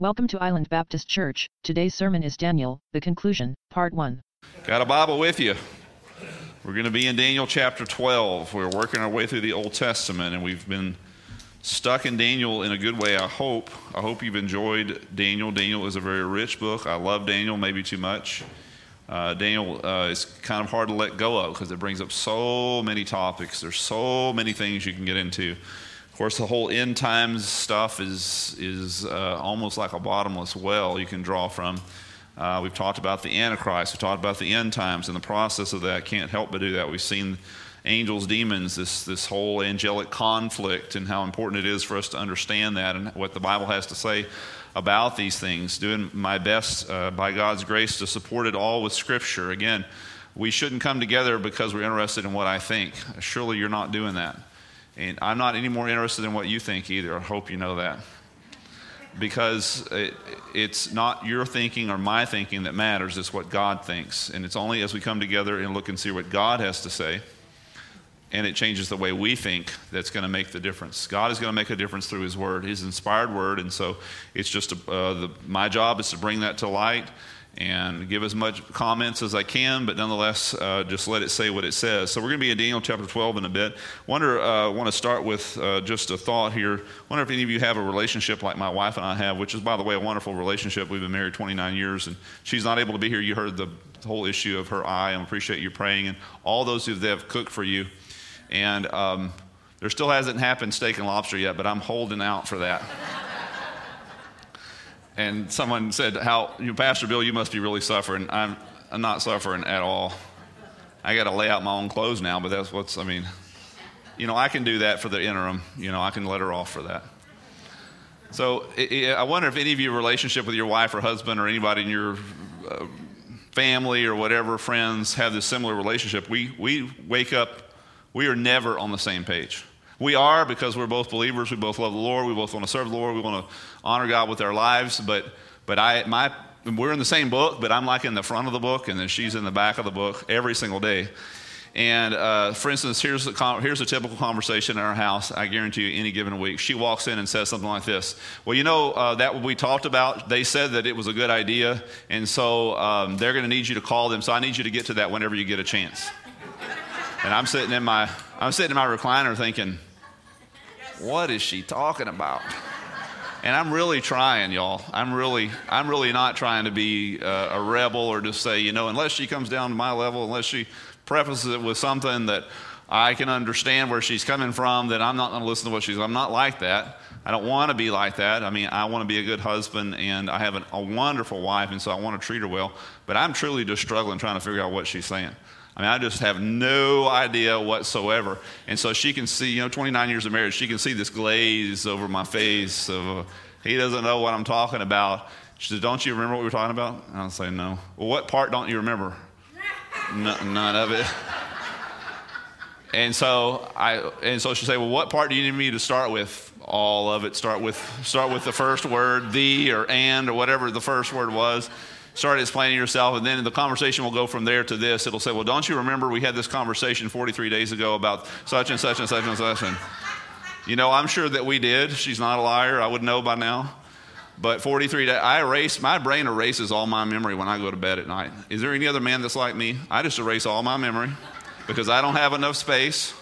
Welcome to Island Baptist Church. Today's sermon is Daniel, the conclusion, part 1. Got a Bible with you? We're going to be in Daniel chapter 12. We're working our way through the Old Testament, and we've been stuck in Daniel in a good way, I hope. I hope you've enjoyed Daniel. Daniel is a very rich book. I love Daniel, maybe too much. Uh, Daniel uh, is kind of hard to let go of because it brings up so many topics. There's so many things you can get into. Of course, the whole end times stuff is, is uh, almost like a bottomless well you can draw from. Uh, we've talked about the Antichrist, we've talked about the end times, and the process of that can't help but do that. We've seen angels, demons, this, this whole angelic conflict, and how important it is for us to understand that and what the Bible has to say about these things. Doing my best uh, by God's grace to support it all with Scripture. Again, we shouldn't come together because we're interested in what I think. Surely you're not doing that. And I'm not any more interested in what you think either. I hope you know that. Because it, it's not your thinking or my thinking that matters, it's what God thinks. And it's only as we come together and look and see what God has to say and it changes the way we think that's going to make the difference. God is going to make a difference through His Word, His inspired Word, and so it's just a, uh, the, my job is to bring that to light and give as much comments as I can, but nonetheless, uh, just let it say what it says. So we're going to be in Daniel chapter 12 in a bit. Wonder, uh, want to start with uh, just a thought here. Wonder if any of you have a relationship like my wife and I have, which is, by the way, a wonderful relationship. We've been married 29 years, and she's not able to be here. You heard the whole issue of her eye, and appreciate you praying, and all those who have cooked for you. And um, there still hasn't happened steak and lobster yet, but I'm holding out for that. And someone said, "How, you, Pastor Bill, you must be really suffering." I'm, I'm not suffering at all. I got to lay out my own clothes now, but that's what's. I mean, you know, I can do that for the interim. You know, I can let her off for that. So it, it, I wonder if any of your relationship with your wife or husband or anybody in your uh, family or whatever friends have this similar relationship. We we wake up we are never on the same page. We are because we're both believers. We both love the Lord. We both want to serve the Lord. We want to honor God with our lives. But, but I, my, we're in the same book, but I'm like in the front of the book, and then she's in the back of the book every single day. And uh, for instance, here's a, here's a typical conversation in our house. I guarantee you, any given week, she walks in and says something like this Well, you know, uh, that what we talked about, they said that it was a good idea, and so um, they're going to need you to call them. So I need you to get to that whenever you get a chance. And I'm sitting in my I'm sitting in my recliner thinking, what is she talking about? And I'm really trying, y'all. I'm really I'm really not trying to be uh, a rebel or to say, you know, unless she comes down to my level, unless she prefaces it with something that I can understand where she's coming from, that I'm not going to listen to what she's. I'm not like that. I don't want to be like that. I mean, I want to be a good husband, and I have an, a wonderful wife, and so I want to treat her well. But I'm truly just struggling trying to figure out what she's saying. I mean, I just have no idea whatsoever. And so she can see, you know, 29 years of marriage, she can see this glaze over my face of, uh, he doesn't know what I'm talking about. She said, Don't you remember what we were talking about? And I'll say, No. Well, what part don't you remember? none of it. And so I and so she say, Well, what part do you need me to start with? All of it. Start with start with the first word, the or and or whatever the first word was start explaining yourself, and then the conversation will go from there to this. It'll say, Well, don't you remember we had this conversation 43 days ago about such and such and such and such? And, you know, I'm sure that we did. She's not a liar. I would know by now. But 43 days, I erase, my brain erases all my memory when I go to bed at night. Is there any other man that's like me? I just erase all my memory because I don't have enough space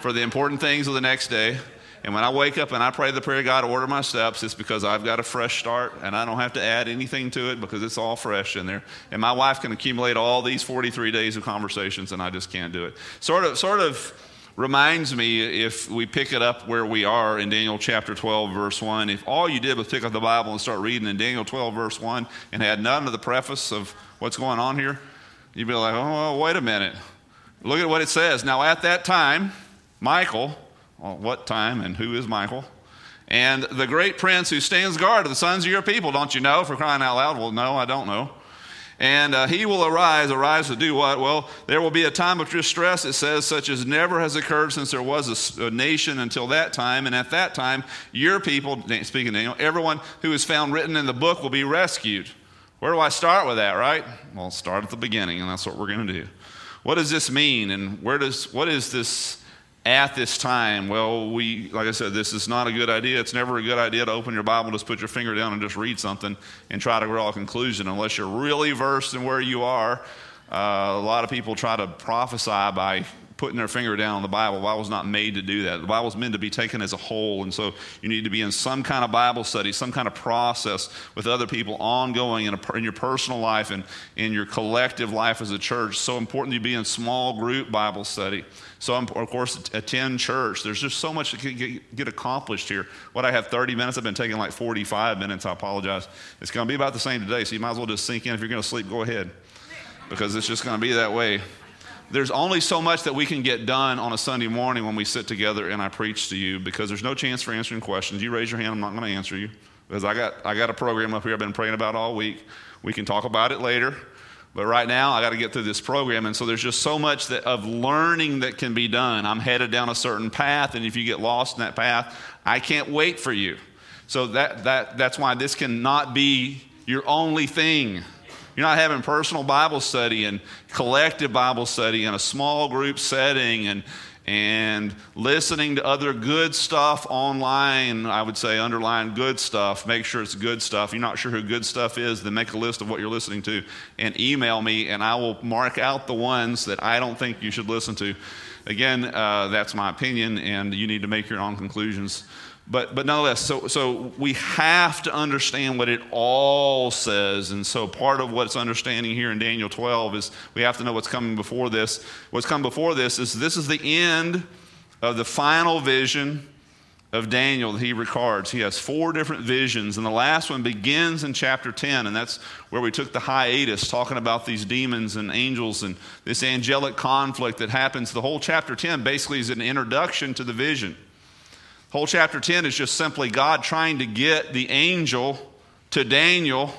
for the important things of the next day. And when I wake up and I pray the prayer, God, order my steps, it's because I've got a fresh start and I don't have to add anything to it because it's all fresh in there. And my wife can accumulate all these 43 days of conversations and I just can't do it. Sort of, sort of reminds me if we pick it up where we are in Daniel chapter 12, verse 1. If all you did was pick up the Bible and start reading in Daniel 12, verse 1 and had none of the preface of what's going on here, you'd be like, oh, wait a minute. Look at what it says. Now, at that time, Michael, what time and who is Michael? And the great prince who stands guard of the sons of your people, don't you know? For crying out loud. Well, no, I don't know. And uh, he will arise, arise to do what? Well, there will be a time of distress, it says, such as never has occurred since there was a, a nation until that time. And at that time, your people, speaking Daniel, everyone who is found written in the book will be rescued. Where do I start with that, right? Well, start at the beginning, and that's what we're going to do. What does this mean? And where does, what is this at this time? Well, we, like I said, this is not a good idea. It's never a good idea to open your Bible, just put your finger down and just read something and try to draw a conclusion unless you're really versed in where you are. Uh, a lot of people try to prophesy by putting their finger down on the Bible. The Bible's not made to do that. The Bible's meant to be taken as a whole. And so you need to be in some kind of Bible study, some kind of process with other people ongoing in, a, in your personal life and in your collective life as a church. So important to be in small group Bible study. So, um, of course, attend church. There's just so much to get, get accomplished here. What I have 30 minutes, I've been taking like 45 minutes. I apologize. It's going to be about the same today, so you might as well just sink in. If you're going to sleep, go ahead because it's just going to be that way there's only so much that we can get done on a Sunday morning when we sit together and I preach to you because there's no chance for answering questions. You raise your hand, I'm not going to answer you because I got, I got a program up here I've been praying about all week. We can talk about it later. But right now, I got to get through this program. And so there's just so much that, of learning that can be done. I'm headed down a certain path, and if you get lost in that path, I can't wait for you. So that, that, that's why this cannot be your only thing. You're not having personal Bible study and collective Bible study in a small group setting and, and listening to other good stuff online. I would say underline good stuff. Make sure it's good stuff. You're not sure who good stuff is, then make a list of what you're listening to and email me, and I will mark out the ones that I don't think you should listen to. Again, uh, that's my opinion, and you need to make your own conclusions but, but nonetheless, so, so we have to understand what it all says. And so part of what's understanding here in Daniel 12 is we have to know what's coming before this. What's come before this is this is the end of the final vision of Daniel that he records. He has four different visions, and the last one begins in chapter 10, and that's where we took the hiatus, talking about these demons and angels and this angelic conflict that happens. The whole chapter 10 basically is an introduction to the vision. Whole chapter 10 is just simply God trying to get the angel to Daniel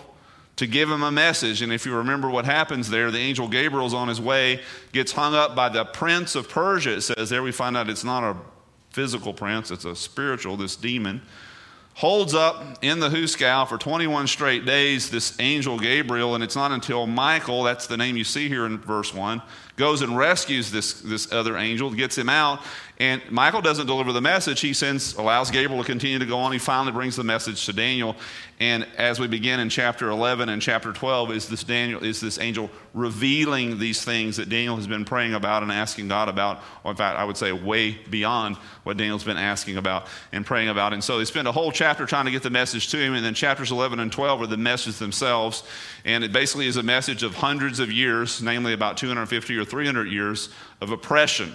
to give him a message. And if you remember what happens there, the angel Gabriel's on his way, gets hung up by the prince of Persia. It says there we find out it's not a physical prince, it's a spiritual, this demon. Holds up in the hoosegow for 21 straight days, this angel Gabriel, and it's not until Michael, that's the name you see here in verse 1, goes and rescues this, this other angel, gets him out, and Michael doesn't deliver the message. He sends, allows Gabriel to continue to go on. He finally brings the message to Daniel. And as we begin in chapter 11 and chapter 12, is this Daniel, is this angel revealing these things that Daniel has been praying about and asking God about. Or in fact, I would say way beyond what Daniel's been asking about and praying about. And so they spend a whole chapter trying to get the message to him. And then chapters 11 and 12 are the messages themselves. And it basically is a message of hundreds of years, namely about 250 or 300 years of oppression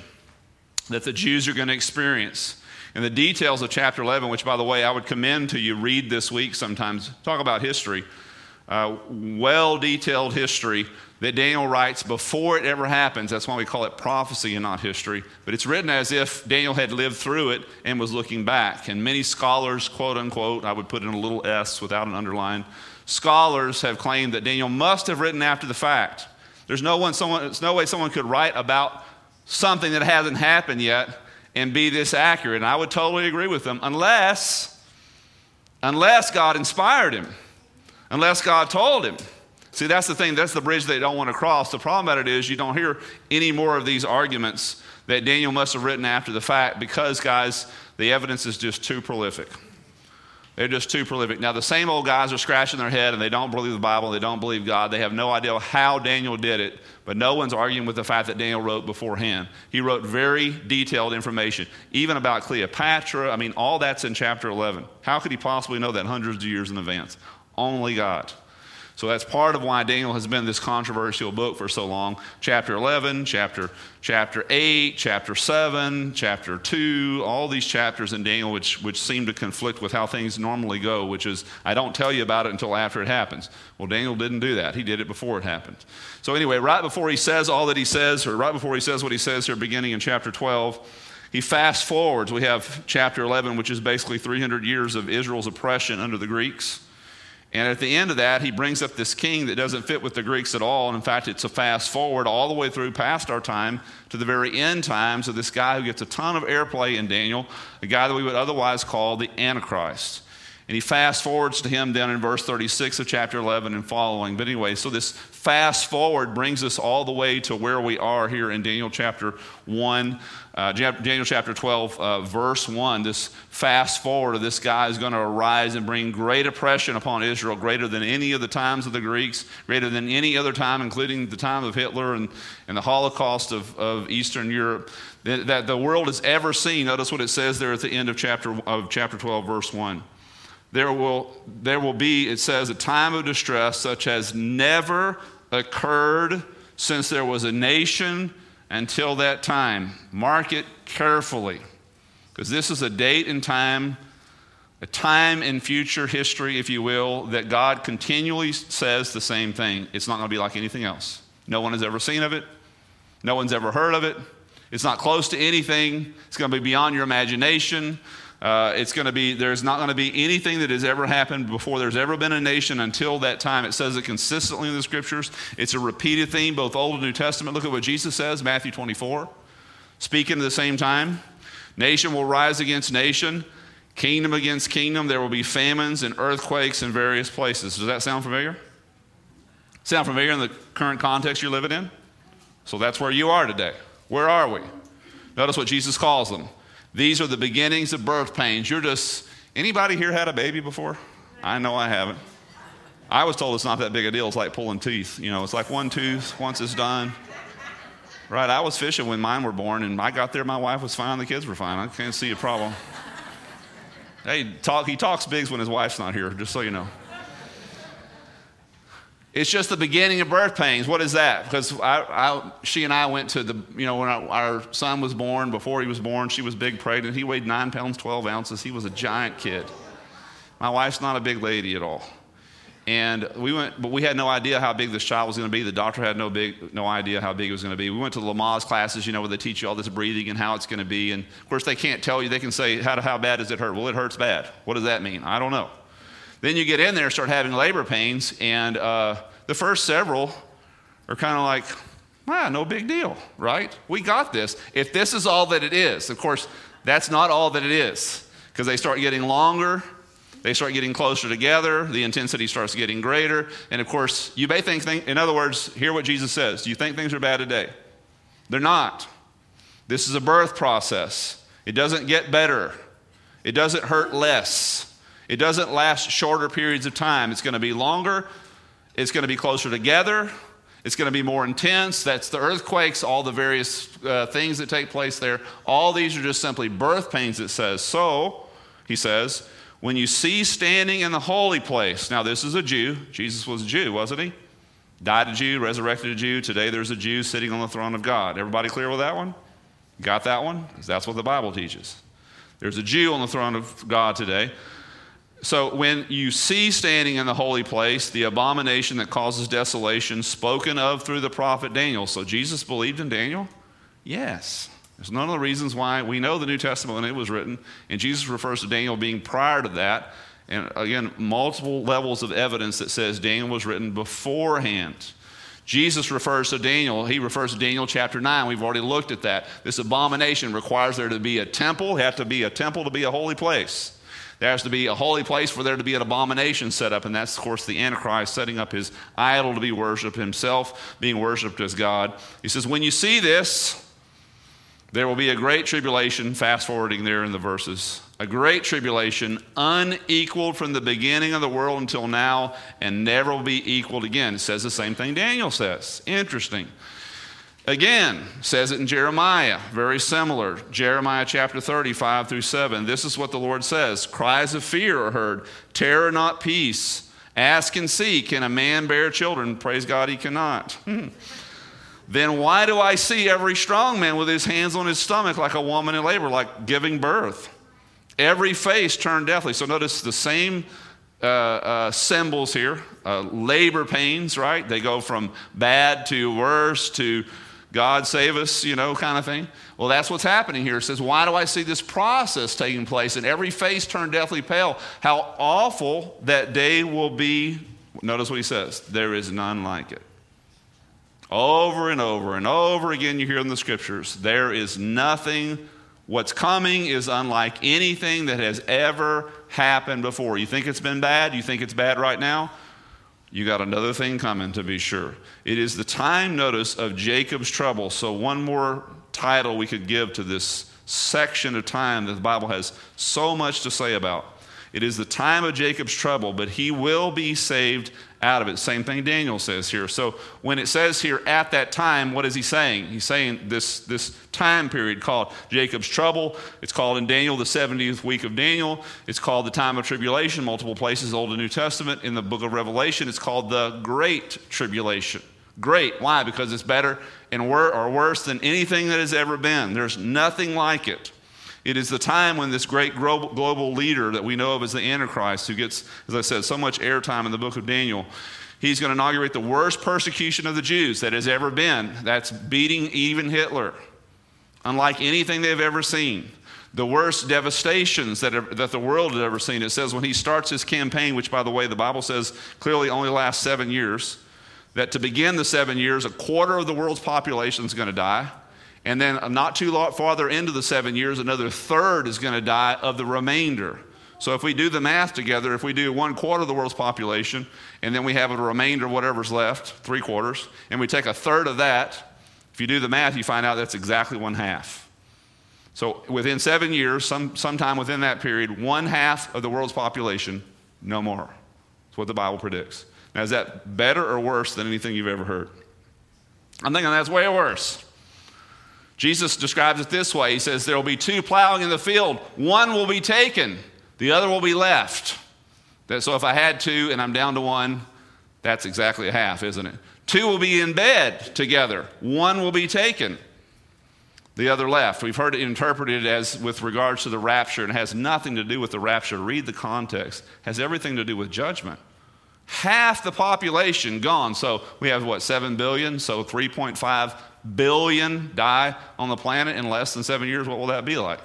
that the Jews are going to experience. And the details of chapter 11, which, by the way, I would commend to you, read this week sometimes. Talk about history. Uh, well detailed history that Daniel writes before it ever happens. That's why we call it prophecy and not history. But it's written as if Daniel had lived through it and was looking back. And many scholars, quote unquote, I would put in a little s without an underline, scholars have claimed that Daniel must have written after the fact. There's no, one, someone, there's no way someone could write about something that hasn't happened yet and be this accurate. And I would totally agree with them unless unless God inspired him. Unless God told him. See, that's the thing, that's the bridge they don't want to cross. The problem about it is you don't hear any more of these arguments that Daniel must have written after the fact because, guys, the evidence is just too prolific. They're just too prolific. Now, the same old guys are scratching their head and they don't believe the Bible, they don't believe God. They have no idea how Daniel did it, but no one's arguing with the fact that Daniel wrote beforehand. He wrote very detailed information, even about Cleopatra. I mean, all that's in chapter 11. How could he possibly know that hundreds of years in advance? Only God. So that's part of why Daniel has been this controversial book for so long. Chapter 11, chapter, chapter 8, chapter 7, chapter 2, all these chapters in Daniel which, which seem to conflict with how things normally go, which is, I don't tell you about it until after it happens. Well, Daniel didn't do that. He did it before it happened. So, anyway, right before he says all that he says, or right before he says what he says here, beginning in chapter 12, he fast forwards. We have chapter 11, which is basically 300 years of Israel's oppression under the Greeks. And at the end of that, he brings up this king that doesn't fit with the Greeks at all. And in fact, it's a fast forward all the way through past our time to the very end times of this guy who gets a ton of airplay in Daniel, a guy that we would otherwise call the Antichrist. And he fast forwards to him down in verse 36 of chapter 11 and following. But anyway, so this fast forward brings us all the way to where we are here in Daniel chapter 1, uh, Daniel chapter 12, uh, verse 1. This fast forward of this guy is going to arise and bring great oppression upon Israel, greater than any of the times of the Greeks, greater than any other time, including the time of Hitler and, and the Holocaust of, of Eastern Europe that, that the world has ever seen. Notice what it says there at the end of chapter, of chapter 12, verse 1 there will, there will be, it says, a time of distress such as never occurred since there was a nation until that time. Mark it carefully, because this is a date and time, a time in future history, if you will, that God continually says the same thing. It's not going to be like anything else. No one has ever seen of it, no one's ever heard of it. It's not close to anything. It's going to be beyond your imagination. Uh, it's going to be, there's not going to be anything that has ever happened before there's ever been a nation until that time. It says it consistently in the scriptures. It's a repeated theme, both Old and New Testament. Look at what Jesus says, Matthew 24. Speaking at the same time, nation will rise against nation, kingdom against kingdom. There will be famines and earthquakes in various places. Does that sound familiar? Sound familiar in the current context you're living in? So that's where you are today. Where are we? Notice what Jesus calls them these are the beginnings of birth pains. You're just, anybody here had a baby before? I know I haven't. I was told it's not that big a deal. It's like pulling teeth. You know, it's like one tooth once it's done. Right, I was fishing when mine were born, and I got there, my wife was fine, the kids were fine. I can't see a problem. hey, talk, he talks bigs when his wife's not here, just so you know. It's just the beginning of birth pains. What is that? Because I, I, she and I went to the, you know, when our, our son was born, before he was born, she was big, pregnant. He weighed nine pounds, 12 ounces. He was a giant kid. My wife's not a big lady at all. And we went, but we had no idea how big this child was going to be. The doctor had no big, no idea how big it was going to be. We went to the Lamaze classes, you know, where they teach you all this breathing and how it's going to be. And of course, they can't tell you. They can say, how, how bad does it hurt? Well, it hurts bad. What does that mean? I don't know. Then you get in there, start having labor pains, and uh, the first several are kind of like, ah, no big deal, right? We got this. If this is all that it is, of course, that's not all that it is, because they start getting longer, they start getting closer together, the intensity starts getting greater, and of course, you may think, in other words, hear what Jesus says. Do you think things are bad today? They're not. This is a birth process. It doesn't get better. It doesn't hurt less. It doesn't last shorter periods of time. It's going to be longer. It's going to be closer together. It's going to be more intense. That's the earthquakes, all the various uh, things that take place there. All these are just simply birth pains, it says. So, he says, when you see standing in the holy place, now this is a Jew. Jesus was a Jew, wasn't he? Died a Jew, resurrected a Jew. Today there's a Jew sitting on the throne of God. Everybody clear with that one? Got that one? Because that's what the Bible teaches. There's a Jew on the throne of God today. So, when you see standing in the holy place the abomination that causes desolation spoken of through the prophet Daniel. So, Jesus believed in Daniel? Yes. There's none of the reasons why we know the New Testament when it was written, and Jesus refers to Daniel being prior to that. And again, multiple levels of evidence that says Daniel was written beforehand. Jesus refers to Daniel, he refers to Daniel chapter 9. We've already looked at that. This abomination requires there to be a temple, has to be a temple to be a holy place. There has to be a holy place for there to be an abomination set up, and that's, of course, the Antichrist setting up his idol to be worshiped, himself being worshiped as God. He says, When you see this, there will be a great tribulation, fast forwarding there in the verses. A great tribulation, unequaled from the beginning of the world until now, and never will be equaled again. It says the same thing Daniel says. Interesting. Again, says it in Jeremiah, very similar. Jeremiah chapter 35 through 7. This is what the Lord says Cries of fear are heard, terror, not peace. Ask and see, can a man bear children? Praise God, he cannot. Then why do I see every strong man with his hands on his stomach like a woman in labor, like giving birth? Every face turned deathly. So notice the same uh, uh, symbols here uh, labor pains, right? They go from bad to worse to God save us, you know, kind of thing. Well, that's what's happening here. It says, Why do I see this process taking place? And every face turned deathly pale. How awful that day will be. Notice what he says there is none like it. Over and over and over again, you hear in the scriptures, there is nothing What's coming is unlike anything that has ever happened before. You think it's been bad? You think it's bad right now? You got another thing coming to be sure. It is the time notice of Jacob's trouble. So, one more title we could give to this section of time that the Bible has so much to say about. It is the time of Jacob's trouble, but he will be saved out of it. Same thing Daniel says here. So when it says here at that time, what is he saying? He's saying this, this time period called Jacob's trouble. It's called in Daniel the 70th week of Daniel. It's called the time of tribulation, multiple places, Old and New Testament. In the book of Revelation, it's called the Great Tribulation. Great. Why? Because it's better and wor- or worse than anything that has ever been. There's nothing like it. It is the time when this great global leader that we know of as the Antichrist, who gets, as I said, so much airtime in the book of Daniel, he's going to inaugurate the worst persecution of the Jews that has ever been. That's beating even Hitler, unlike anything they've ever seen. The worst devastations that, are, that the world has ever seen. It says when he starts his campaign, which, by the way, the Bible says clearly only lasts seven years, that to begin the seven years, a quarter of the world's population is going to die. And then, not too farther into the seven years, another third is going to die of the remainder. So, if we do the math together, if we do one quarter of the world's population, and then we have a remainder, of whatever's left, three quarters, and we take a third of that, if you do the math, you find out that's exactly one half. So, within seven years, some, sometime within that period, one half of the world's population, no more. That's what the Bible predicts. Now, is that better or worse than anything you've ever heard? I'm thinking that's way worse. Jesus describes it this way He says, There will be two plowing in the field, one will be taken, the other will be left. So if I had two and I'm down to one, that's exactly a half, isn't it? Two will be in bed together, one will be taken, the other left. We've heard it interpreted as with regards to the rapture, and has nothing to do with the rapture. Read the context, it has everything to do with judgment. Half the population gone. So we have what, 7 billion? So 3.5 billion die on the planet in less than seven years, what will that be like?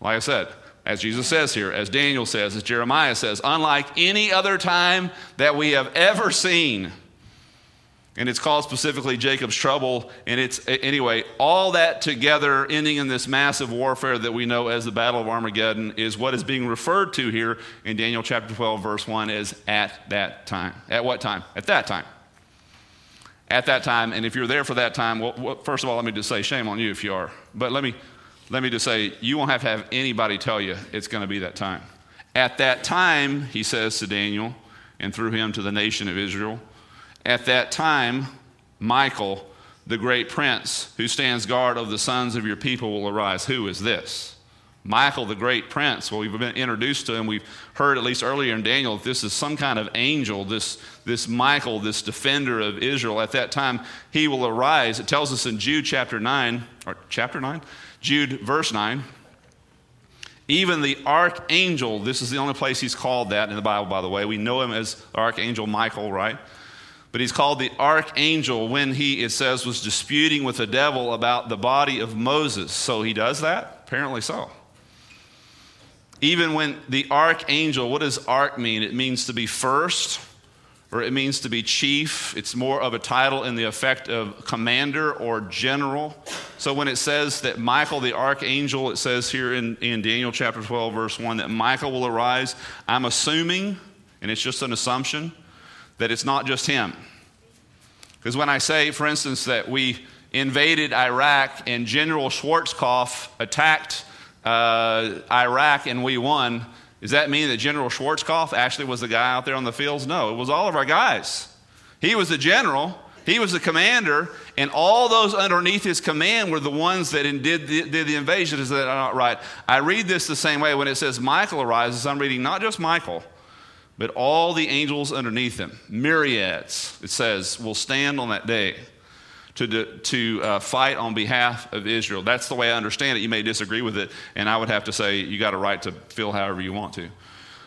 Like I said, as Jesus says here, as Daniel says, as Jeremiah says, unlike any other time that we have ever seen. And it's called specifically Jacob's trouble. And it's, anyway, all that together, ending in this massive warfare that we know as the Battle of Armageddon, is what is being referred to here in Daniel chapter 12, verse 1 as at that time. At what time? At that time at that time. And if you're there for that time, well, first of all, let me just say shame on you if you are. But let me, let me just say you won't have to have anybody tell you it's going to be that time. At that time, he says to Daniel, and through him to the nation of Israel, at that time, Michael, the great prince who stands guard of the sons of your people, will arise. Who is this? Michael, the great prince. Well, we've been introduced to him. We've heard, at least earlier in Daniel, that this is some kind of angel, this, this Michael, this defender of Israel. At that time, he will arise. It tells us in Jude chapter 9, or chapter 9? Jude, verse 9. Even the archangel, this is the only place he's called that in the Bible, by the way. We know him as Archangel Michael, right? But he's called the archangel when he, it says, was disputing with the devil about the body of Moses. So he does that? Apparently so. Even when the archangel, what does arch mean? It means to be first, or it means to be chief. It's more of a title in the effect of commander or general. So when it says that Michael the archangel, it says here in, in Daniel chapter 12, verse 1, that Michael will arise, I'm assuming, and it's just an assumption, that it's not just him. Because when I say, for instance, that we invaded Iraq and General Schwarzkopf attacked uh, Iraq and we won, does that mean that General Schwarzkopf actually was the guy out there on the fields? No, it was all of our guys. He was the general, he was the commander, and all those underneath his command were the ones that did the, did the invasion. Is that not right? I read this the same way. When it says Michael arises, I'm reading not just Michael, but all the angels underneath him, myriads, it says, will stand on that day to, to uh, fight on behalf of Israel. That's the way I understand it. You may disagree with it, and I would have to say you got a right to feel however you want to.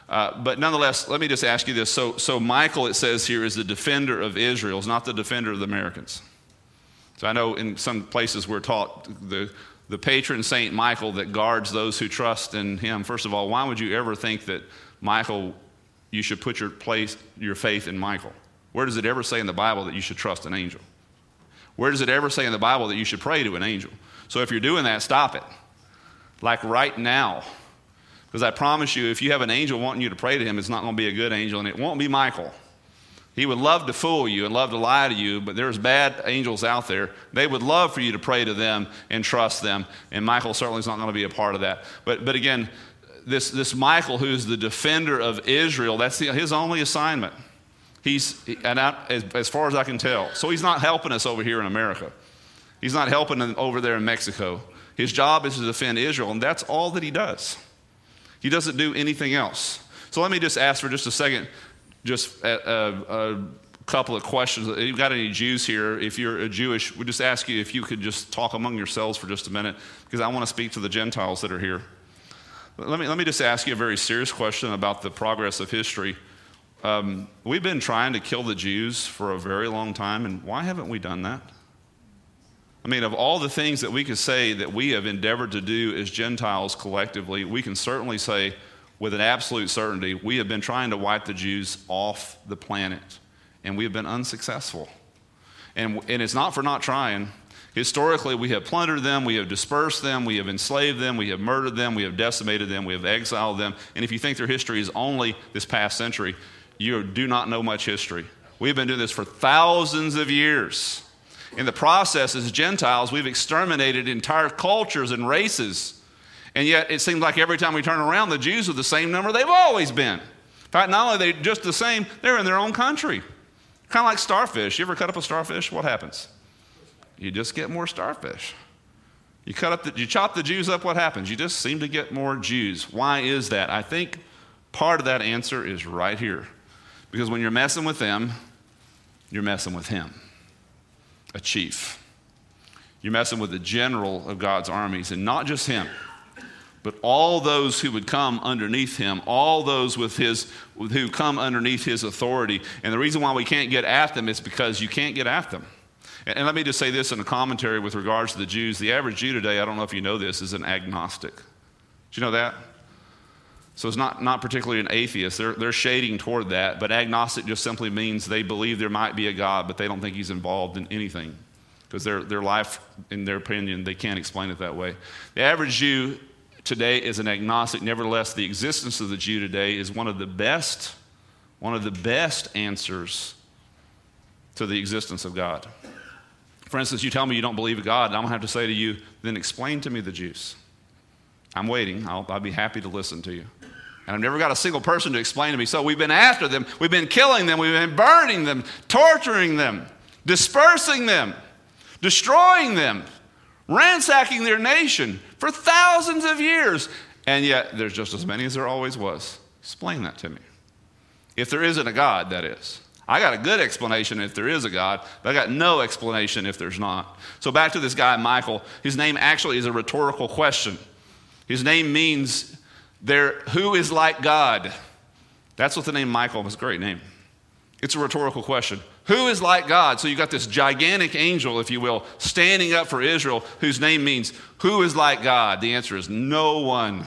Uh, but nonetheless, let me just ask you this. So, so Michael, it says here, is the defender of Israel, is not the defender of the Americans. So I know in some places we're taught the, the patron Saint Michael that guards those who trust in him. First of all, why would you ever think that Michael, you should put your place, your faith in Michael? Where does it ever say in the Bible that you should trust an angel? Where does it ever say in the Bible that you should pray to an angel? So if you're doing that, stop it. like right now. Because I promise you, if you have an angel wanting you to pray to him, it's not going to be a good angel, and it won't be Michael. He would love to fool you and love to lie to you, but there's bad angels out there. They would love for you to pray to them and trust them, and Michael certainly is not going to be a part of that. But, but again, this, this Michael, who's the defender of Israel, that's the, his only assignment. He's, and I, as, as far as I can tell, so he's not helping us over here in America. He's not helping over there in Mexico. His job is to defend Israel, and that's all that he does. He doesn't do anything else. So let me just ask for just a second, just a, a, a couple of questions. If you've got any Jews here, if you're a Jewish, we just ask you if you could just talk among yourselves for just a minute, because I want to speak to the Gentiles that are here. Let me, let me just ask you a very serious question about the progress of history. Um, we've been trying to kill the Jews for a very long time, and why haven't we done that? I mean, of all the things that we could say that we have endeavored to do as Gentiles collectively, we can certainly say with an absolute certainty we have been trying to wipe the Jews off the planet, and we have been unsuccessful. And, and it's not for not trying. Historically, we have plundered them, we have dispersed them, we have enslaved them, we have murdered them, we have decimated them, we have exiled them. And if you think their history is only this past century, you do not know much history. We've been doing this for thousands of years. In the process, as Gentiles, we've exterminated entire cultures and races. And yet, it seems like every time we turn around, the Jews are the same number they've always been. In fact, not only are they just the same, they're in their own country. Kind of like starfish. You ever cut up a starfish? What happens? You just get more starfish. You cut up the, you chop the Jews up, what happens? You just seem to get more Jews. Why is that? I think part of that answer is right here. Because when you're messing with them, you're messing with him a chief. You're messing with the general of God's armies, and not just him, but all those who would come underneath him, all those with his, who come underneath his authority. And the reason why we can't get at them is because you can't get at them. And let me just say this in a commentary with regards to the Jews. The average Jew today, I don't know if you know this, is an agnostic. Do you know that? So it's not, not particularly an atheist. They're, they're shading toward that, but agnostic just simply means they believe there might be a God, but they don't think he's involved in anything. Because their, their life, in their opinion, they can't explain it that way. The average Jew today is an agnostic. Nevertheless, the existence of the Jew today is one of the best, one of the best answers to the existence of God. For instance, you tell me you don't believe in God, and I'm going to have to say to you, then explain to me the Jews. I'm waiting. I'll, I'll be happy to listen to you. And I've never got a single person to explain to me. So we've been after them, we've been killing them, we've been burning them, torturing them, dispersing them, destroying them, ransacking their nation for thousands of years. And yet there's just as many as there always was. Explain that to me. If there isn't a God, that is. I got a good explanation if there is a God, but I got no explanation if there's not. So back to this guy, Michael. His name actually is a rhetorical question. His name means there, who is like God? That's what the name Michael is. Great name. It's a rhetorical question. Who is like God? So you got this gigantic angel, if you will, standing up for Israel, whose name means who is like God? The answer is no one.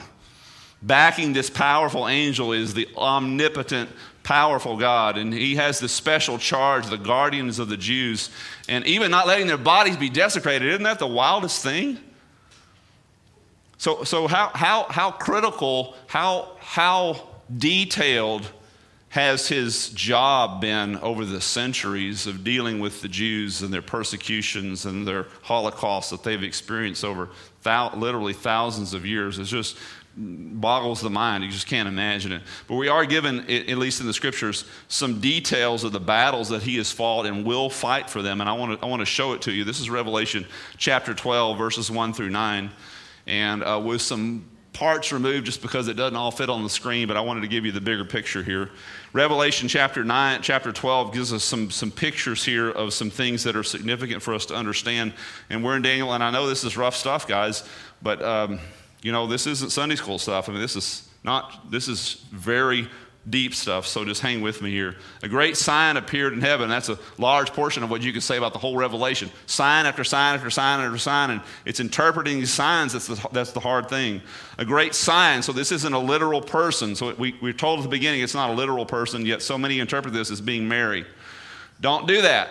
Backing this powerful angel is the omnipotent, powerful God, and he has the special charge, the guardians of the Jews, and even not letting their bodies be desecrated. Isn't that the wildest thing? So, so how, how, how critical, how, how detailed has his job been over the centuries of dealing with the Jews and their persecutions and their Holocaust that they've experienced over thou- literally thousands of years? It just boggles the mind. You just can't imagine it. But we are given, at least in the scriptures, some details of the battles that he has fought and will fight for them. And I want to, I want to show it to you. This is Revelation chapter 12, verses 1 through 9 and uh, with some parts removed just because it doesn't all fit on the screen, but I wanted to give you the bigger picture here. Revelation chapter 9, chapter 12 gives us some, some pictures here of some things that are significant for us to understand. And we're in Daniel, and I know this is rough stuff, guys, but um, you know, this isn't Sunday school stuff. I mean, this is not, this is very deep stuff, so just hang with me here. A great sign appeared in heaven. That's a large portion of what you could say about the whole Revelation. Sign after sign after sign after sign, and it's interpreting these signs that's the, that's the hard thing. A great sign, so this isn't a literal person. So we, we're told at the beginning it's not a literal person, yet so many interpret this as being Mary. Don't do that.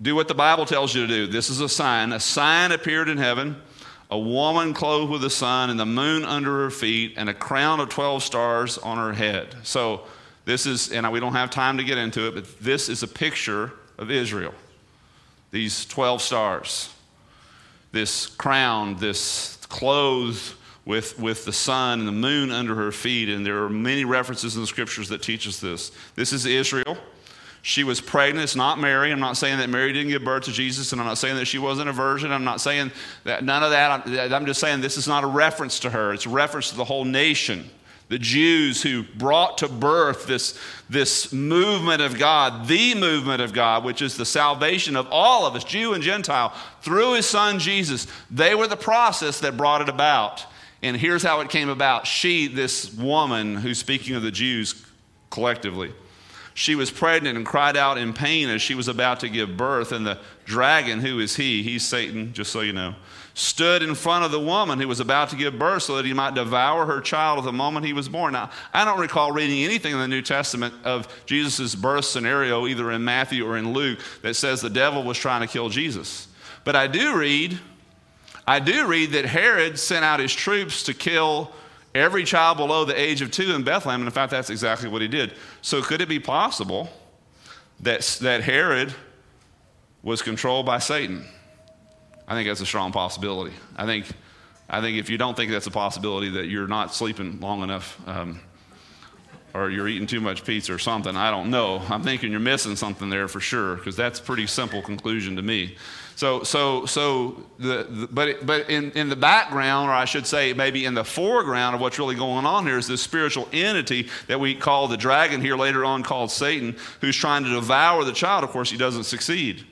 Do what the Bible tells you to do. This is a sign. A sign appeared in heaven a woman clothed with the sun and the moon under her feet and a crown of 12 stars on her head. So, this is, and we don't have time to get into it, but this is a picture of Israel. These 12 stars, this crown, this clothed with, with the sun and the moon under her feet. And there are many references in the scriptures that teach us this. This is Israel. She was pregnant. It's not Mary. I'm not saying that Mary didn't give birth to Jesus, and I'm not saying that she wasn't a virgin. I'm not saying that none of that. I'm just saying this is not a reference to her. It's a reference to the whole nation. The Jews who brought to birth this, this movement of God, the movement of God, which is the salvation of all of us, Jew and Gentile, through his son Jesus, they were the process that brought it about. And here's how it came about. She, this woman who's speaking of the Jews collectively, she was pregnant and cried out in pain as she was about to give birth. And the dragon, who is he? He's Satan, just so you know, stood in front of the woman who was about to give birth so that he might devour her child at the moment he was born. Now, I don't recall reading anything in the New Testament of Jesus' birth scenario, either in Matthew or in Luke, that says the devil was trying to kill Jesus. But I do read I do read that Herod sent out his troops to kill every child below the age of two in Bethlehem. And in fact, that's exactly what he did. So, could it be possible that, that Herod was controlled by Satan? I think that's a strong possibility. I think, I think if you don't think that's a possibility, that you're not sleeping long enough. Um, or you're eating too much pizza or something. I don't know. I'm thinking you're missing something there for sure, because that's a pretty simple conclusion to me. So, so, so, the, the, but, but in, in the background, or I should say, maybe in the foreground of what's really going on here is this spiritual entity that we call the dragon here later on called Satan, who's trying to devour the child. Of course, he doesn't succeed.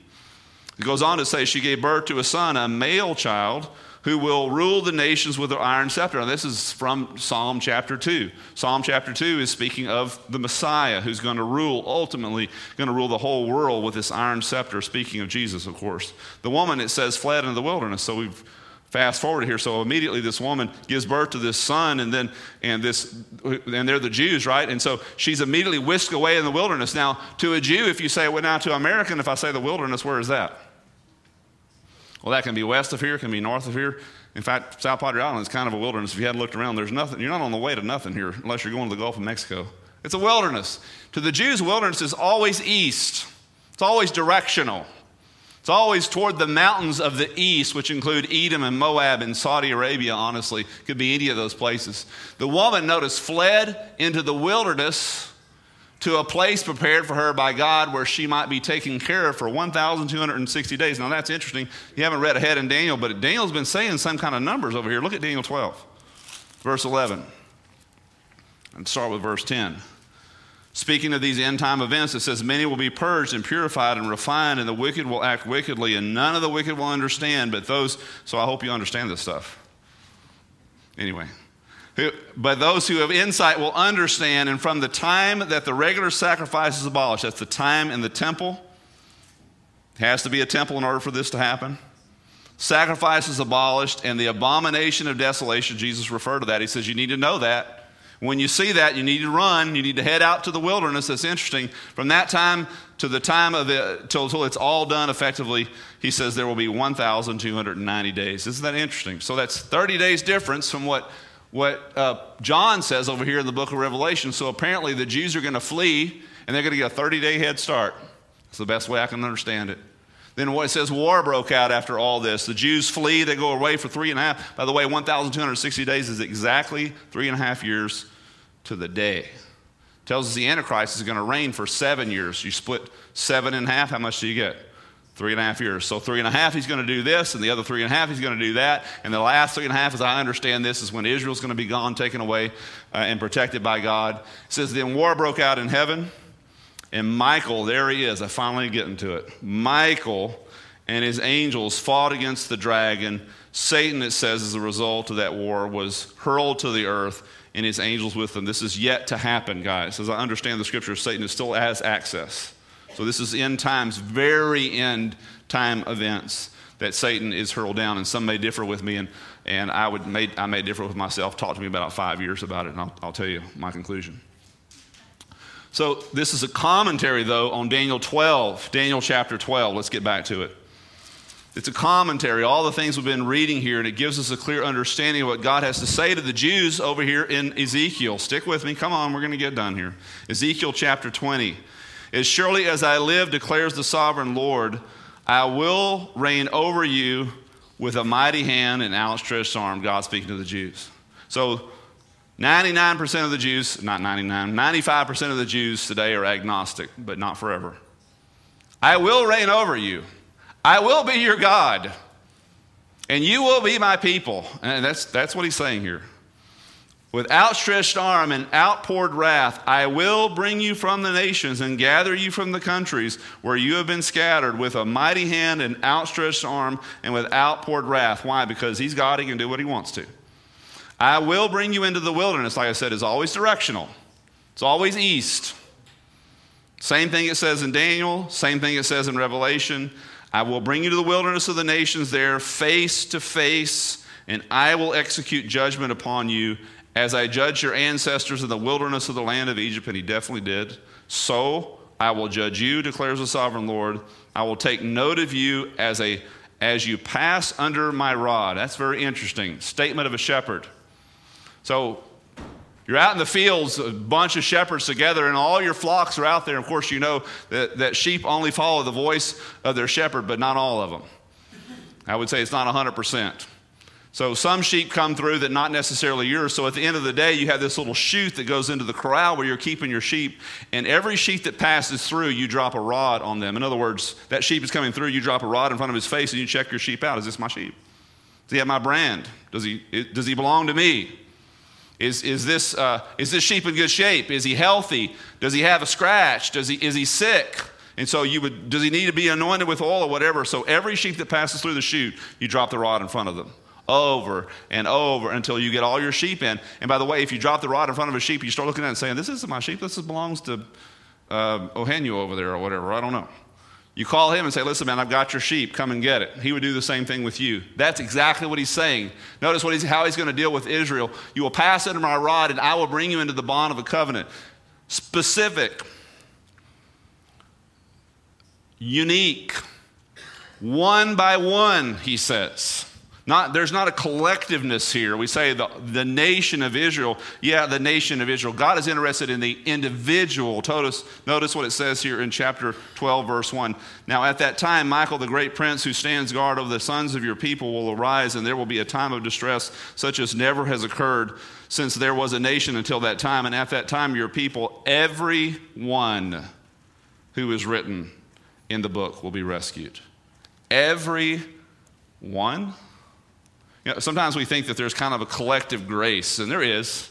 It goes on to say, she gave birth to a son, a male child who will rule the nations with an iron scepter. And this is from Psalm chapter 2. Psalm chapter 2 is speaking of the Messiah who's going to rule, ultimately, going to rule the whole world with this iron scepter, speaking of Jesus, of course. The woman, it says, fled into the wilderness. So we've fast forward here so immediately this woman gives birth to this son and then and this and they're the jews right and so she's immediately whisked away in the wilderness now to a jew if you say it well now to american if i say the wilderness where is that well, that can be west of here, can be north of here. In fact, South Padre Island is kind of a wilderness. If you hadn't looked around, there's nothing. You're not on the way to nothing here unless you're going to the Gulf of Mexico. It's a wilderness. To the Jews, wilderness is always east, it's always directional. It's always toward the mountains of the east, which include Edom and Moab and Saudi Arabia, honestly. Could be any of those places. The woman, notice, fled into the wilderness to a place prepared for her by God where she might be taken care of for 1,260 days. Now, that's interesting. You haven't read ahead in Daniel, but Daniel's been saying some kind of numbers over here. Look at Daniel 12, verse 11. And start with verse 10. Speaking of these end time events, it says, Many will be purged and purified and refined, and the wicked will act wickedly, and none of the wicked will understand, but those. So I hope you understand this stuff. Anyway, but those who have insight will understand, and from the time that the regular sacrifice is abolished, that's the time in the temple, it has to be a temple in order for this to happen. Sacrifice is abolished, and the abomination of desolation, Jesus referred to that. He says, You need to know that. When you see that, you need to run. You need to head out to the wilderness. That's interesting. From that time to the time of it, till, till it's all done effectively, he says there will be 1,290 days. Isn't that interesting? So that's 30 days difference from what what uh, John says over here in the book of Revelation. So apparently the Jews are going to flee and they're going to get a 30 day head start. That's the best way I can understand it. Then what it says war broke out after all this. The Jews flee, they go away for three and a half. By the way, 1,260 days is exactly three and a half years to the day. Tells us the Antichrist is going to reign for seven years. You split seven in half, how much do you get? Three and a half years. So, three and a half, he's going to do this, and the other three and a half, he's going to do that. And the last three and a half, as I understand this, is when Israel's going to be gone, taken away, uh, and protected by God. It says, Then war broke out in heaven, and Michael, there he is. I finally get into it. Michael and his angels fought against the dragon. Satan, it says, as a result of that war, was hurled to the earth, and his angels with him. This is yet to happen, guys. As I understand the scripture, Satan is still has access. So this is end times, very end time events that Satan is hurled down, and some may differ with me, and, and I, would may, I may differ with myself. Talk to me about five years about it, and I'll, I'll tell you my conclusion. So this is a commentary, though, on Daniel 12, Daniel chapter 12. Let's get back to it. It's a commentary, all the things we've been reading here, and it gives us a clear understanding of what God has to say to the Jews over here in Ezekiel. Stick with me. Come on, we're going to get done here. Ezekiel chapter 20. As surely as I live, declares the sovereign Lord, I will reign over you with a mighty hand and outstretched arm. God speaking to the Jews. So 99% of the Jews, not 99, 95% of the Jews today are agnostic, but not forever. I will reign over you. I will be your God, and you will be my people. And that's, that's what he's saying here. With outstretched arm and outpoured wrath, I will bring you from the nations and gather you from the countries where you have been scattered with a mighty hand and outstretched arm and with outpoured wrath. Why? Because he's God, he can do what he wants to. I will bring you into the wilderness, like I said, is always directional. It's always east. Same thing it says in Daniel, same thing it says in Revelation. I will bring you to the wilderness of the nations there, face to face, and I will execute judgment upon you as I judged your ancestors in the wilderness of the land of Egypt, and he definitely did. So I will judge you, declares the sovereign Lord. I will take note of you as a as you pass under my rod. That's very interesting. Statement of a shepherd. So you're out in the fields, a bunch of shepherds together, and all your flocks are out there. Of course, you know that, that sheep only follow the voice of their shepherd, but not all of them. I would say it's not 100%. So some sheep come through that not necessarily yours. So at the end of the day, you have this little chute that goes into the corral where you're keeping your sheep. And every sheep that passes through, you drop a rod on them. In other words, that sheep is coming through, you drop a rod in front of his face and you check your sheep out. Is this my sheep? Does he have my brand? Does he, does he belong to me? Is, is, this, uh, is this sheep in good shape? Is he healthy? Does he have a scratch? Does he, is he sick? And so you would, does he need to be anointed with oil or whatever? So every sheep that passes through the chute, you drop the rod in front of them over and over until you get all your sheep in. And by the way, if you drop the rod in front of a sheep, you start looking at it and saying, this isn't my sheep. This belongs to uh, over there or whatever. I don't know. You call him and say, Listen, man, I've got your sheep. Come and get it. He would do the same thing with you. That's exactly what he's saying. Notice what he's, how he's going to deal with Israel. You will pass under my rod, and I will bring you into the bond of a covenant. Specific, unique, one by one, he says. Not, there's not a collectiveness here. We say the, the nation of Israel. Yeah, the nation of Israel. God is interested in the individual. Notice, notice what it says here in chapter 12, verse 1. Now, at that time, Michael, the great prince who stands guard over the sons of your people, will arise, and there will be a time of distress such as never has occurred since there was a nation until that time. And at that time, your people, every one who is written in the book, will be rescued. Every one? You know, sometimes we think that there's kind of a collective grace, and there is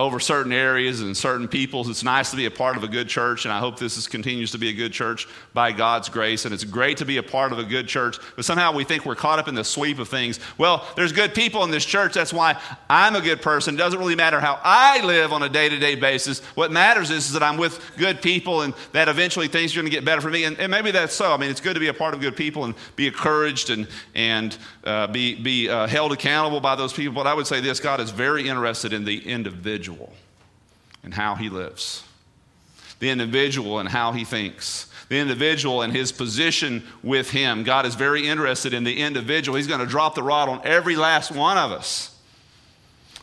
over certain areas and certain peoples. It's nice to be a part of a good church, and I hope this is, continues to be a good church by God's grace. And it's great to be a part of a good church, but somehow we think we're caught up in the sweep of things. Well, there's good people in this church. That's why I'm a good person. It doesn't really matter how I live on a day to day basis. What matters is, is, that I'm with good people and that eventually things are going to get better for me. And, and, maybe that's so. I mean, it's good to be a part of good people and be encouraged and, and uh, be, be uh, held accountable by those people. But I would say this God is very interested in the individual individual and how he lives, the individual and how he thinks, the individual and his position with him. God is very interested in the individual. He's going to drop the rod on every last one of us.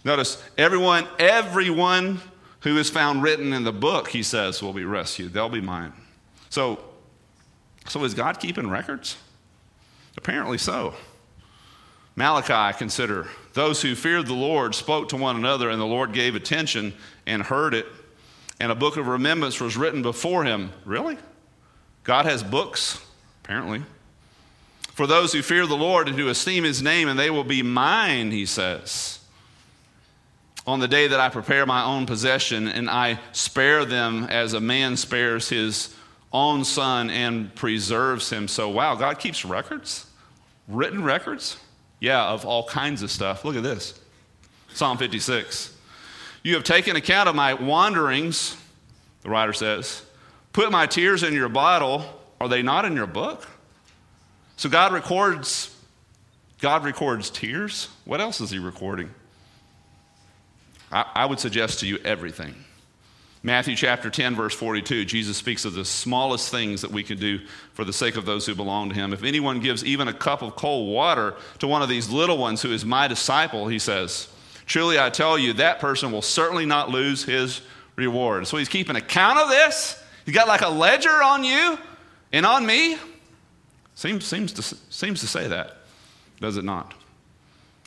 Notice, everyone, everyone who is found written in the book, he says, will be rescued. They'll be mine. So, so is God keeping records? Apparently so. Malachi, consider those who feared the Lord spoke to one another, and the Lord gave attention and heard it. And a book of remembrance was written before him. Really? God has books? Apparently. For those who fear the Lord and who esteem his name, and they will be mine, he says. On the day that I prepare my own possession, and I spare them as a man spares his own son and preserves him. So, wow, God keeps records, written records. Yeah, of all kinds of stuff. Look at this Psalm 56. You have taken account of my wanderings, the writer says. Put my tears in your bottle. Are they not in your book? So God records God records tears. What else is he recording? I, I would suggest to you everything. Matthew chapter 10, verse 42, Jesus speaks of the smallest things that we can do for the sake of those who belong to him. If anyone gives even a cup of cold water to one of these little ones who is my disciple, he says, truly I tell you, that person will certainly not lose his reward. So he's keeping account of this. He's got like a ledger on you and on me. Seems, seems, to, seems to say that, does it not?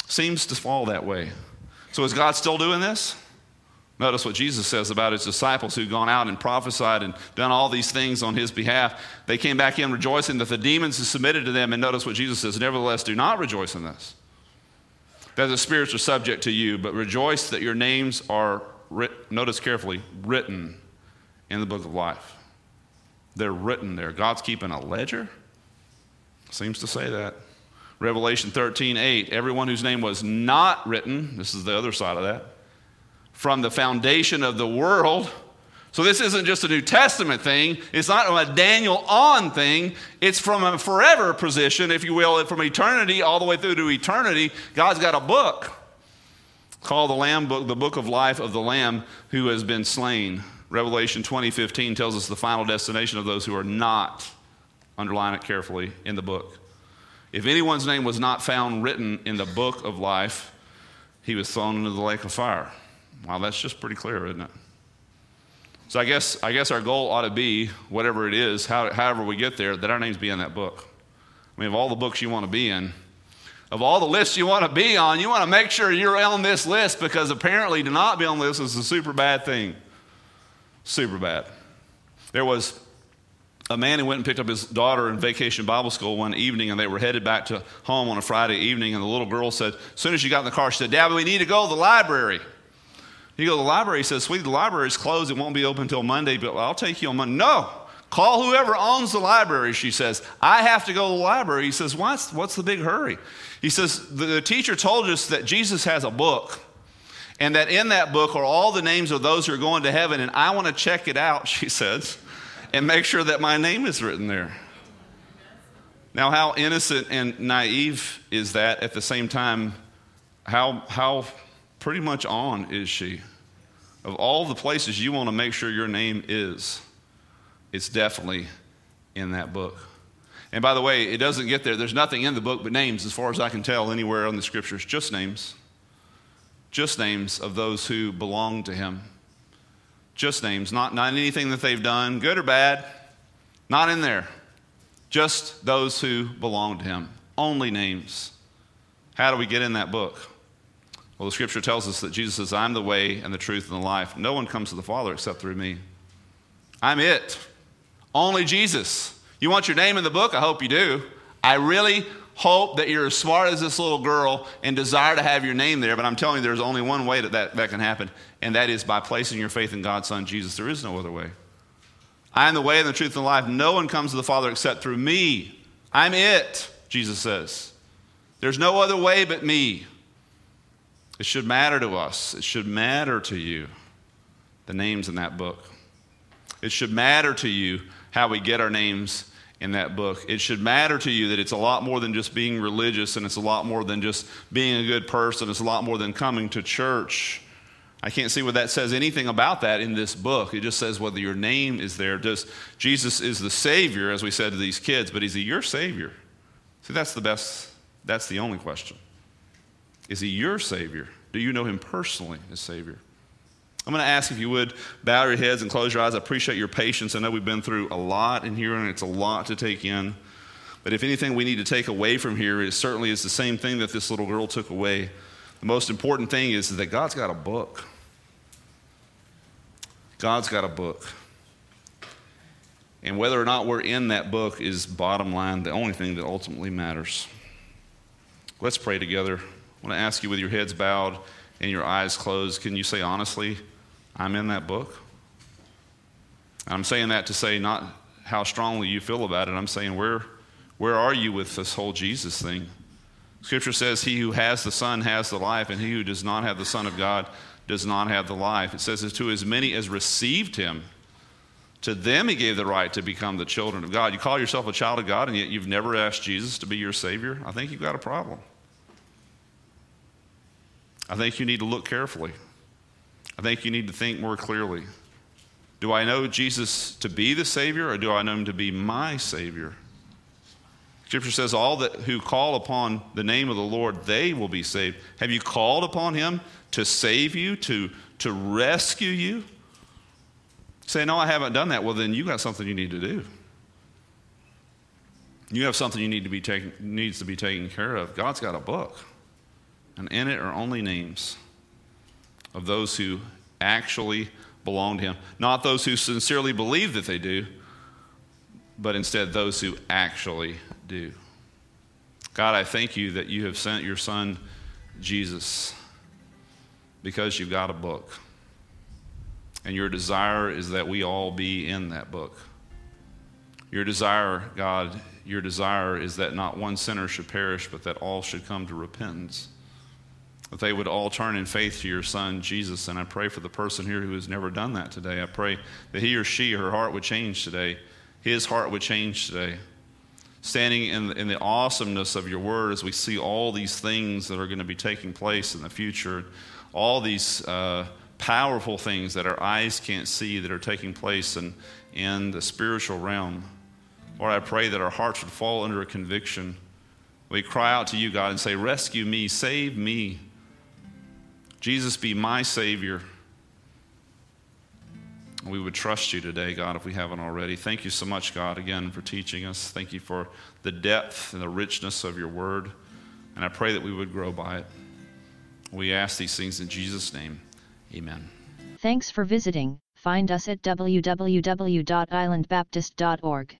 Seems to fall that way. So is God still doing this? Notice what Jesus says about his disciples who'd gone out and prophesied and done all these things on his behalf. They came back in rejoicing that the demons had submitted to them. And notice what Jesus says Nevertheless, do not rejoice in this, that the spirits are subject to you, but rejoice that your names are, writ- notice carefully, written in the book of life. They're written there. God's keeping a ledger? Seems to say that. Revelation 13, 8. Everyone whose name was not written, this is the other side of that from the foundation of the world. So this isn't just a New Testament thing. It's not a Daniel on thing. It's from a forever position, if you will, from eternity all the way through to eternity. God's got a book called the Lamb Book, the Book of Life of the Lamb who has been slain. Revelation 20:15 tells us the final destination of those who are not, underline it carefully, in the book. If anyone's name was not found written in the book of life, he was thrown into the lake of fire. Wow, that's just pretty clear, isn't it? So I guess, I guess our goal ought to be, whatever it is, how, however we get there, that our names be in that book. I mean, of all the books you want to be in, of all the lists you want to be on, you want to make sure you're on this list because apparently to not be on this is a super bad thing. Super bad. There was a man who went and picked up his daughter in vacation Bible school one evening, and they were headed back to home on a Friday evening. And the little girl said, As soon as she got in the car, she said, Dad, we need to go to the library. You go to the library, he says, Sweetie, the library is closed. It won't be open until Monday, but I'll take you on Monday. No. Call whoever owns the library, she says. I have to go to the library. He says, What's, what's the big hurry? He says, The teacher told us that Jesus has a book, and that in that book are all the names of those who are going to heaven, and I want to check it out, she says, and make sure that my name is written there. Now, how innocent and naive is that at the same time? How, how pretty much on is she? Of all the places you want to make sure your name is, it's definitely in that book. And by the way, it doesn't get there. There's nothing in the book but names, as far as I can tell, anywhere in the scriptures. Just names. Just names of those who belong to him. Just names, not, not anything that they've done, good or bad, not in there. Just those who belong to him. Only names. How do we get in that book? Well, the scripture tells us that Jesus says, I'm the way and the truth and the life. No one comes to the Father except through me. I'm it. Only Jesus. You want your name in the book? I hope you do. I really hope that you're as smart as this little girl and desire to have your name there, but I'm telling you, there's only one way that, that that can happen, and that is by placing your faith in God's Son, Jesus. There is no other way. I am the way and the truth and the life. No one comes to the Father except through me. I'm it, Jesus says. There's no other way but me. It should matter to us. It should matter to you, the names in that book. It should matter to you how we get our names in that book. It should matter to you that it's a lot more than just being religious and it's a lot more than just being a good person. It's a lot more than coming to church. I can't see where that says anything about that in this book. It just says whether your name is there. Does Jesus is the Savior, as we said to these kids, but is he your Savior? See, that's the best, that's the only question. Is he your Savior? Do you know him personally as Savior? I'm going to ask if you would bow your heads and close your eyes. I appreciate your patience. I know we've been through a lot in here, and it's a lot to take in. But if anything we need to take away from here, it certainly is the same thing that this little girl took away. The most important thing is that God's got a book. God's got a book. And whether or not we're in that book is bottom line, the only thing that ultimately matters. Let's pray together. I want to ask you with your heads bowed and your eyes closed, can you say honestly, I'm in that book? I'm saying that to say not how strongly you feel about it. I'm saying where, where are you with this whole Jesus thing? Scripture says, He who has the Son has the life, and he who does not have the Son of God does not have the life. It says, To as many as received him, to them he gave the right to become the children of God. You call yourself a child of God, and yet you've never asked Jesus to be your Savior? I think you've got a problem. I think you need to look carefully. I think you need to think more clearly. Do I know Jesus to be the Savior or do I know him to be my Savior? Scripture says, All that who call upon the name of the Lord, they will be saved. Have you called upon him to save you, to, to rescue you? Say, No, I haven't done that. Well, then you got something you need to do. You have something you need to be taken, needs to be taken care of. God's got a book, and in it are only names of those who actually belong to Him. Not those who sincerely believe that they do, but instead those who actually do. God, I thank you that you have sent your Son, Jesus, because you've got a book. And your desire is that we all be in that book. Your desire, God, your desire is that not one sinner should perish, but that all should come to repentance. That they would all turn in faith to your Son, Jesus. And I pray for the person here who has never done that today. I pray that he or she, her heart would change today. His heart would change today. Standing in in the awesomeness of your word as we see all these things that are going to be taking place in the future, all these uh, powerful things that our eyes can't see that are taking place in, in the spiritual realm. Lord, I pray that our hearts would fall under a conviction. We cry out to you, God, and say, Rescue me, save me. Jesus, be my Savior. We would trust you today, God, if we haven't already. Thank you so much, God, again, for teaching us. Thank you for the depth and the richness of your word. And I pray that we would grow by it. We ask these things in Jesus' name. Amen. Thanks for visiting. Find us at www.islandbaptist.org.